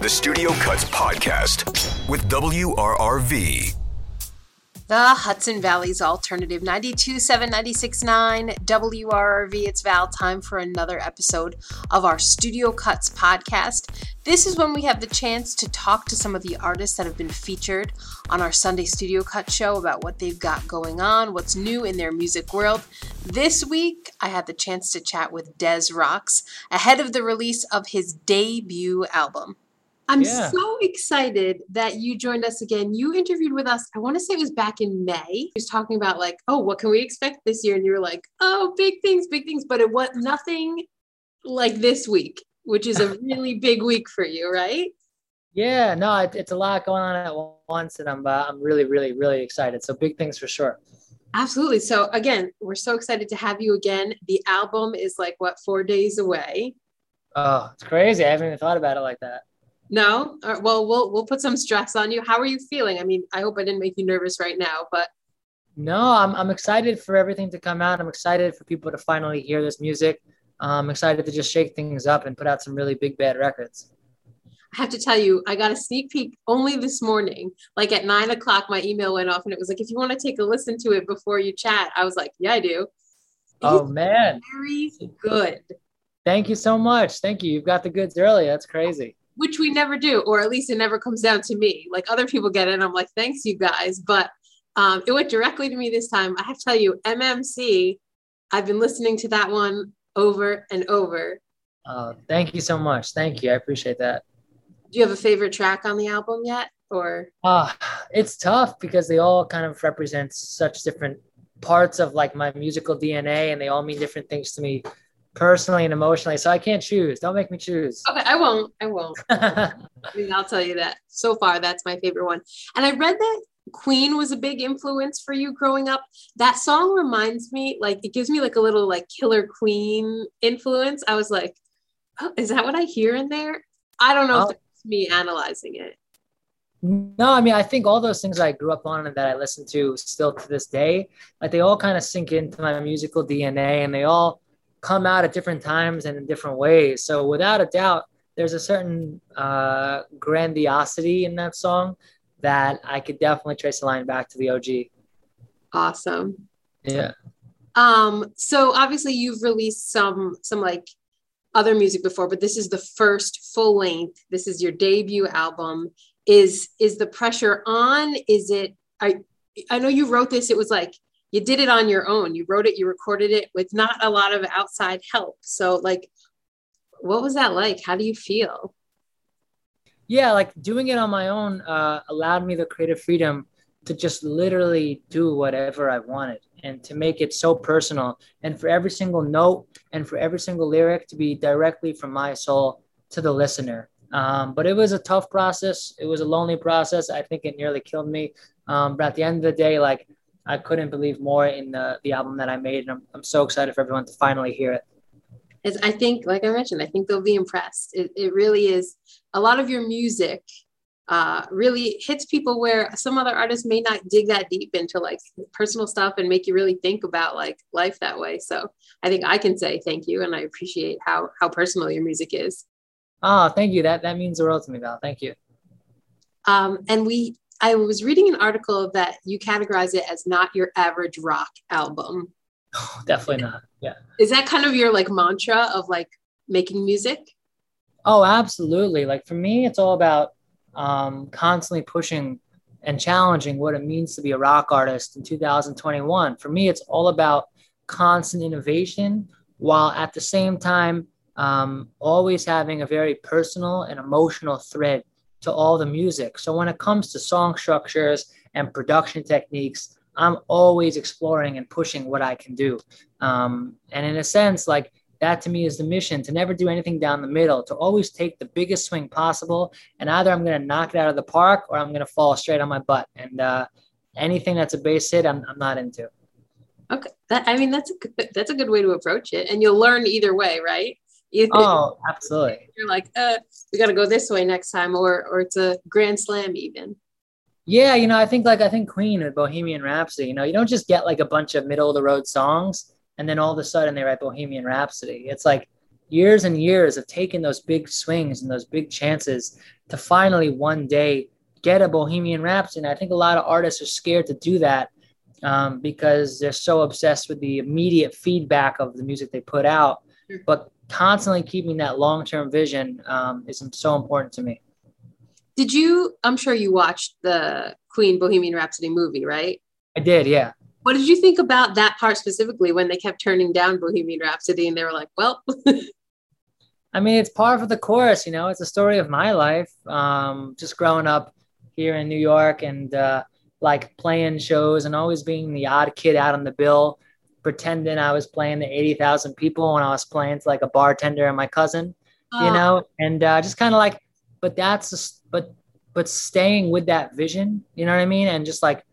the Studio Cuts Podcast with WRRV. The Hudson Valley's Alternative 92.7, 96.9, WRRV. It's Val time for another episode of our Studio Cuts podcast. This is when we have the chance to talk to some of the artists that have been featured on our Sunday Studio Cut show about what they've got going on, what's new in their music world. This week, I had the chance to chat with Des Rocs ahead of the release of his debut album. I'm yeah. so excited that you joined us again. You interviewed with us, I want to say it was back in May. He was talking about, like, oh, what can we expect this year? And you were like, oh, big things, big things. But it was nothing like this week, which is a really big week for you, right? Yeah, no, it, it's a lot going on at once. And I'm, uh, I'm really, really, really excited. So big things for sure. Absolutely. So again, we're so excited to have you again. The album is like, what, four days away? Oh, it's crazy. I haven't even thought about it like that. No. Right, well, we'll we'll put some stress on you. How are you feeling? I mean, I hope I didn't make you nervous right now, but no, I'm I'm excited for everything to come out. I'm excited for people to finally hear this music. I'm excited to just shake things up and put out some really big bad records. I have to tell you, I got a sneak peek only this morning. Like at nine o'clock, my email went off and it was like, if you want to take a listen to it before you chat, I was like, yeah, I do. Oh man, very good. Thank you so much. Thank you. You've got the goods early. That's crazy which we never do, or at least it never comes down to me. Like other people get it, and I'm like, thanks, you guys. But um, it went directly to me this time. I have to tell you, MMC, I've been listening to that one over and over. Uh, thank you so much. Thank you. I appreciate that. Do you have a favorite track on the album yet? Or uh, it's tough because they all kind of represent such different parts of like my musical DNA and they all mean different things to me personally and emotionally. So I can't choose. Don't make me choose. Okay, I won't. I won't. I mean, I'll tell you that. So far, that's my favorite one. And I read that Queen was a big influence for you growing up. That song reminds me, like, it gives me like a little like Killer Queen influence. I was like, oh, is that what I hear in there? I don't know oh. if that's me analyzing it. No, I mean, I think all those things I grew up on and that I listen to still to this day, like they all kind of sink into my musical DNA and they all come out at different times and in different ways. So without a doubt, there's a certain uh, grandiosity in that song that I could definitely trace a line back to the OG. Awesome. Yeah. Um, so obviously you've released some some like other music before, but this is the first full length. This is your debut album. Is is the pressure on? Is it I I know you wrote this, it was like you did it on your own. You wrote it, you recorded it with not a lot of outside help. So, like, what was that like? How do you feel? Yeah, like doing it on my own uh, allowed me the creative freedom to just literally do whatever I wanted and to make it so personal. And for every single note and for every single lyric to be directly from my soul to the listener. Um, but it was a tough process. It was a lonely process. I think it nearly killed me. Um, but at the end of the day, like I couldn't believe more in the, the album that I made. And I'm, I'm so excited for everyone to finally hear it. As I think, like I mentioned, I think they'll be impressed. It, it really is a lot of your music uh, really hits people where some other artists may not dig that deep into like personal stuff and make you really think about like life that way. So I think I can say thank you and I appreciate how how personal your music is. Oh, thank you. That that means the world to me, Val. Thank you. Um, and we I was reading an article that you categorize it as not your average rock album. Oh, definitely not. Yeah. Is that kind of your like mantra of like making music? Oh, absolutely. Like for me, it's all about um, constantly pushing and challenging what it means to be a rock artist in 2021. For me, it's all about constant innovation while at the same time um, always having a very personal and emotional thread to all the music. So when it comes to song structures and production techniques, I'm always exploring and pushing what I can do. Um, and in a sense, like that to me is the mission to never do anything down the middle, to always take the biggest swing possible. And either I'm going to knock it out of the park or I'm going to fall straight on my butt. And uh, anything that's a base hit, I'm, I'm not into. Okay. That, I mean, that's a good, that's a good way to approach it. And you'll learn either way, right? Either oh, absolutely. You're like, uh, we got to go this way next time, or or it's a grand slam even. Yeah, you know, I think like I think Queen and Bohemian Rhapsody. You know, you don't just get like a bunch of middle of the road songs and then all of a sudden they write Bohemian Rhapsody. It's like years and years of taking those big swings and those big chances to finally one day get a Bohemian Rhapsody. And I think a lot of artists are scared to do that um, because they're so obsessed with the immediate feedback of the music they put out. But constantly keeping that long term vision um, is so important to me. Did you? I'm sure you watched the Queen Bohemian Rhapsody movie, right? I did, yeah. What did you think about that part specifically when they kept turning down Bohemian Rhapsody and they were like, well, I mean, it's par for the course, you know, it's a story of my life. Um, just growing up here in New York and uh, like playing shows and always being the odd kid out on the bill, pretending I was playing the 80,000 people when I was playing to like a bartender and my cousin, you ah. know, and uh, just kind of like, but that's, just, but, but staying with that vision, you know what I mean? And just like,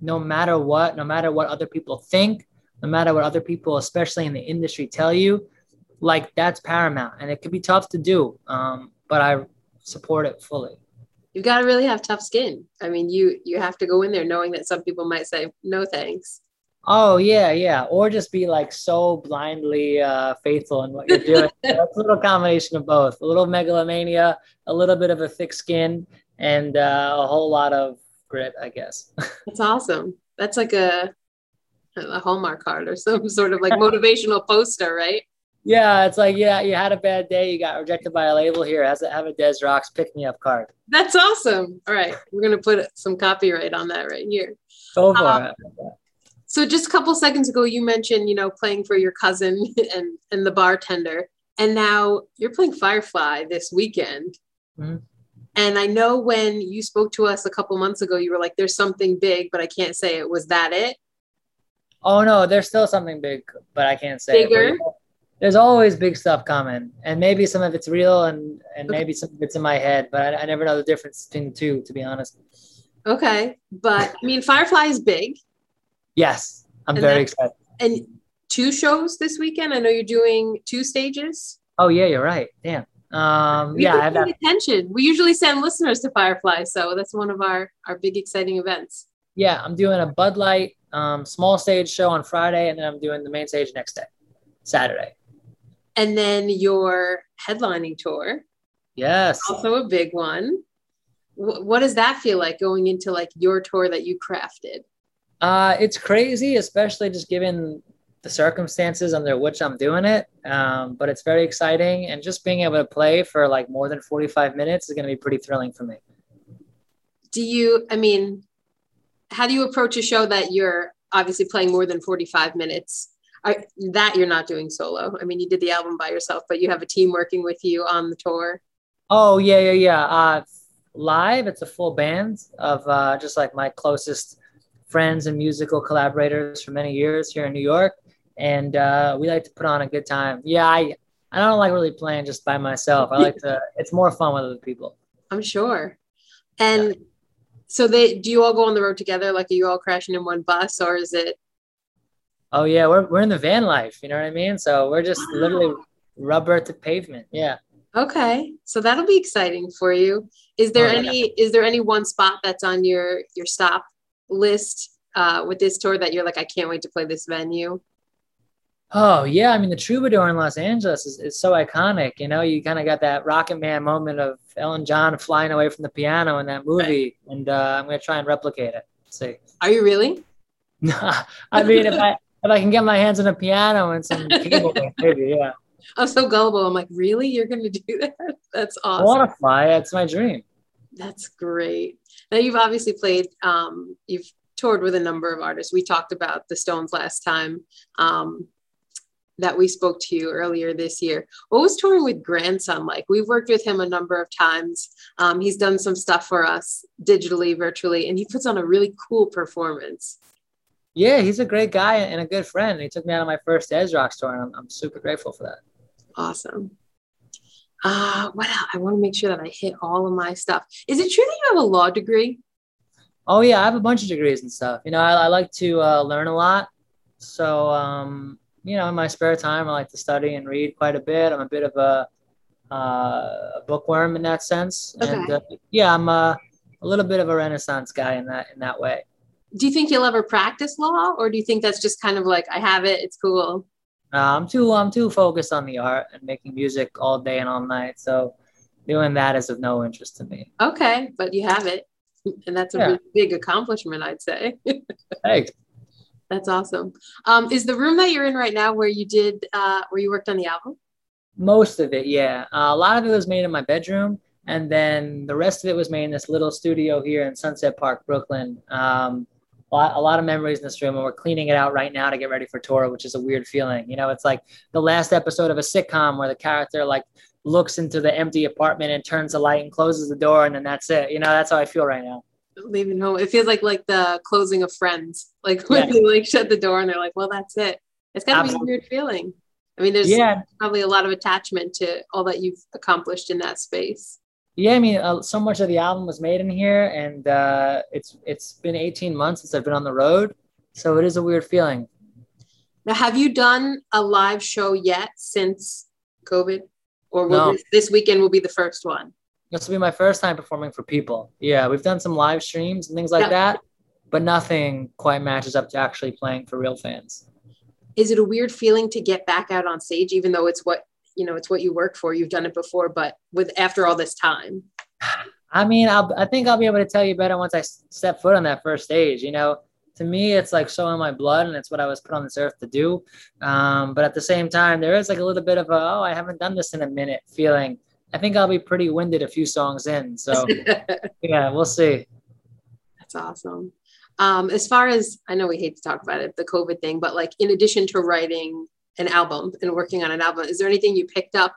no matter what, no matter what other people think, no matter what other people, especially in the industry, tell you, like that's paramount. And it can be tough to do um, but i support it fully. You've got to really have tough skin. I mean you you have to go in there knowing that some people might say no thanks oh yeah yeah or just be like so blindly uh, faithful in what you're doing that's a little combination of both a little megalomania a little bit of a thick skin and uh, a whole lot of grit i guess that's awesome that's like a a hallmark card or some sort of like motivational poster right yeah, it's like yeah, you had a bad day, you got rejected by a label. Here, has it have a Des Rocs pick me up card. That's awesome. All right, we're gonna put some copyright on that right here. Go for um, it. So just a couple seconds ago, you mentioned you know playing for your cousin and and the bartender, and now you're playing Firefly this weekend. Mm-hmm. And I know when you spoke to us a couple months ago, you were like, "There's something big, but I can't say it." Was that it? Oh no, there's still something big, but I can't say bigger. It there's always big stuff coming and maybe some of it's real and and maybe some of it's in my head but I, I never know the difference between the two to be honest okay but i mean firefly is big yes i'm and very excited and two shows this weekend i know you're doing two stages oh yeah you're right damn um we yeah I have that. attention we usually send listeners to firefly so that's one of our our big exciting events yeah i'm doing a bud light um, small stage show on friday and then i'm doing the main stage next day saturday and then your headlining tour. Yes. Also a big one. W- what does that feel like going into like your tour that you crafted? Uh, it's crazy, especially just given the circumstances under which I'm doing it. Um, but it's very exciting. And just being able to play for like more than 45 minutes is going to be pretty thrilling for me. Do you, I mean, how do you approach a show that you're obviously playing more than 45 minutes? I, that you're not doing solo. I mean, you did the album by yourself, but you have a team working with you on the tour. Oh yeah, yeah, yeah. Uh, live, it's a full band of uh, just like my closest friends and musical collaborators for many years here in New York, and uh, we like to put on a good time. Yeah, I I don't like really playing just by myself. I like to. It's more fun with other people. I'm sure. And yeah. so they do you all go on the road together? Like, are you all crashing in one bus, or is it Oh yeah, we're we're in the van life. You know what I mean? So we're just wow. literally rubber to pavement. Yeah. Okay, so that'll be exciting for you. Is there oh, any yeah. is there any one spot that's on your your stop list uh, with this tour that you're like, I can't wait to play this venue? Oh yeah, I mean the Troubadour in Los Angeles is, is so iconic. You know, you kind of got that Rocket Man moment of Elton John flying away from the piano in that movie, right. and uh, I'm gonna try and replicate it. Let's see. Are you really? I mean, if I if I can get my hands on a piano and some keyboard, maybe, yeah. I'm so gullible. I'm like, really? You're going to do that? That's awesome. I want to fly. It's my dream. That's great. Now you've obviously played. Um, you've toured with a number of artists. We talked about the Stones last time um, that we spoke to you earlier this year. What was touring with Grandson like? We've worked with him a number of times. Um, he's done some stuff for us digitally, virtually, and he puts on a really cool performance. Yeah, he's a great guy and a good friend. He took me out on my first Des Rock tour, and I'm, I'm super grateful for that. Awesome. Uh, what else? I want to make sure that I hit all of my stuff. Is it true that you have a law degree? Oh yeah, I have a bunch of degrees and stuff. You know, I, I like to uh, learn a lot. So, um, you know, in my spare time, I like to study and read quite a bit. I'm a bit of a, uh, a bookworm in that sense, okay. and uh, yeah, I'm a, a little bit of a Renaissance guy in that in that way do you think you'll ever practice law or do you think that's just kind of like i have it it's cool Uh, I'm too I'm too focused on the art and making music all day and all night. So doing that is of no interest to me. Okay, but you have it, and that's a Yeah. really big accomplishment, I'd say. Thanks. that's awesome. Um, is the room that you're in right now where you did uh, where you worked on the album? Most of it, yeah. Uh, a lot of it was made in my bedroom, and then the rest of it was made in this little studio here in Sunset Park, Brooklyn. Um, a lot, a lot of memories in this room, and we're cleaning it out right now to get ready for tour, which is a weird feeling. You know, it's like the last episode of a sitcom where the character like looks into the empty apartment and turns the light and closes the door, and then that's it. You know, that's how I feel right now. Leaving home, it feels like like the closing of Friends, like when Yeah. they like shut the door and they're like, "Well, that's it." It's gotta be a weird feeling. I mean, there's Yeah, probably a lot of attachment to all that you've accomplished in that space. Yeah. I mean, uh, so much of the album was made in here, and uh, it's it's been 18 months since I've been on the road, so it is a weird feeling. Now, have you done a live show yet since COVID, or will No. this, this weekend will be the first one? This will be my first time performing for people. Yeah, we've done some live streams and things like Yeah. that, but nothing quite matches up to actually playing for real fans. Is it a weird feeling to get back out on stage, even though it's what you know, it's what you work for? You've done it before, but with after all this time, I mean, I'll, I think I'll be able to tell you better once i step foot on that first stage. You know, to me, it's like so in my blood, and it's what I was put on this earth to do. Um, but at the same time, there is like a little bit of a oh, I haven't done this in a minute feeling. I think I'll be pretty winded a few songs in. So yeah, we'll see. That's awesome. Um, as far as I know, we hate to talk about it, the COVID thing, but like in addition to writing an album and working on an album, is there anything you picked up,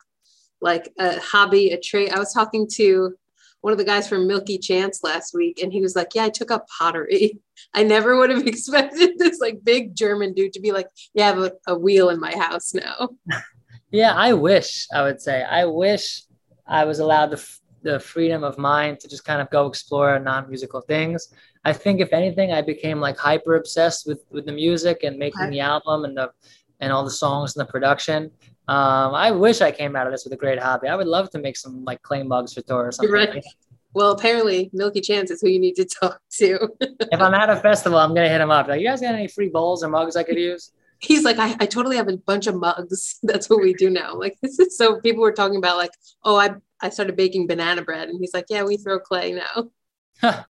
like a hobby, a trait? I was talking to one of the guys from Milky Chance last week, and he was like, "Yeah, I took up pottery. I never would have expected this like big German dude to be like, yeah, I have a, a wheel in my house now." Yeah, I wish, I would say, I wish I was allowed the, f- the freedom of mind to just kind of go explore non musical things. I think, if anything, I became like hyper obsessed with, with the music and making the album and the and all the songs and the production. Um, I wish I came out of this with a great hobby. I would love to make some like clay mugs for tour or something. right. Well, apparently, Milky Chance is who you need to talk to. If I'm at a festival, I'm gonna hit him up. Like, you guys got any free bowls or mugs I could use? he's like, I, I totally have a bunch of mugs. That's what we do now. Like this is so people were talking about like, oh, I I started baking banana bread. And he's like, Yeah, we throw clay now. Huh.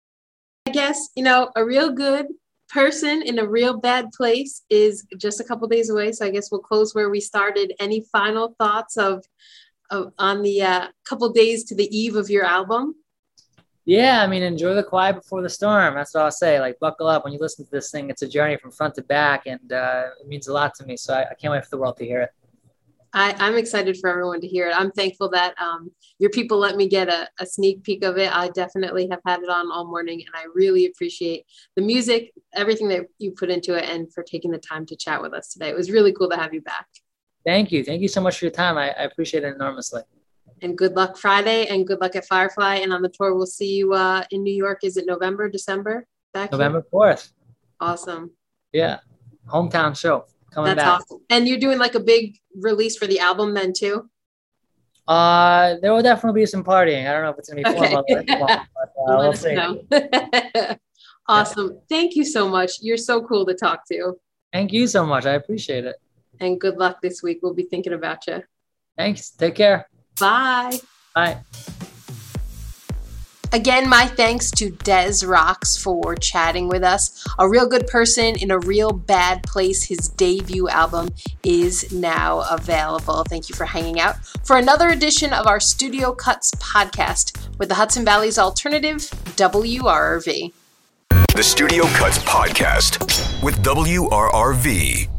I guess, you know, a real good person in a real bad place is just a couple days away. So I guess we'll close where we started. Any final thoughts of, of on the uh, couple days to the eve of your album? Yeah, I mean, enjoy the quiet before the storm. That's what I'll say. Like, buckle up when you listen to this thing. It's a journey from front to back, and uh, it means a lot to me. So I, I can't wait for the world to hear it. I, I'm excited for everyone to hear it. I'm thankful that um, your people let me get a, a sneak peek of it. I definitely have had it on all morning, and I really appreciate the music, everything that you put into it, and for taking the time to chat with us today. It was really cool to have you back. Thank you. Thank you so much for your time. I, I appreciate it enormously. And good luck Friday, and good luck at Firefly. And on the tour, we'll see you uh, in New York. Is it November, December? Back? November 4th. Awesome. Yeah. Hometown show coming That's back. awesome. And you're doing like a big release for the album then too. Uh, there will definitely be some partying. I don't know if it's going to be Okay. formal, or but uh, we'll see. awesome. Thank you so much. You're so cool to talk to. Thank you so much. I appreciate it. And good luck this week. We'll be thinking about you. Thanks. Take care. Bye. Bye. Again, my thanks to Des Rocs for chatting with us. A real good person in a real bad place. His debut album is now available. Thank you for hanging out for another edition of our Studio Cuts podcast with the Hudson Valley's alternative, WRRV. The Studio Cuts Podcast with WRRV.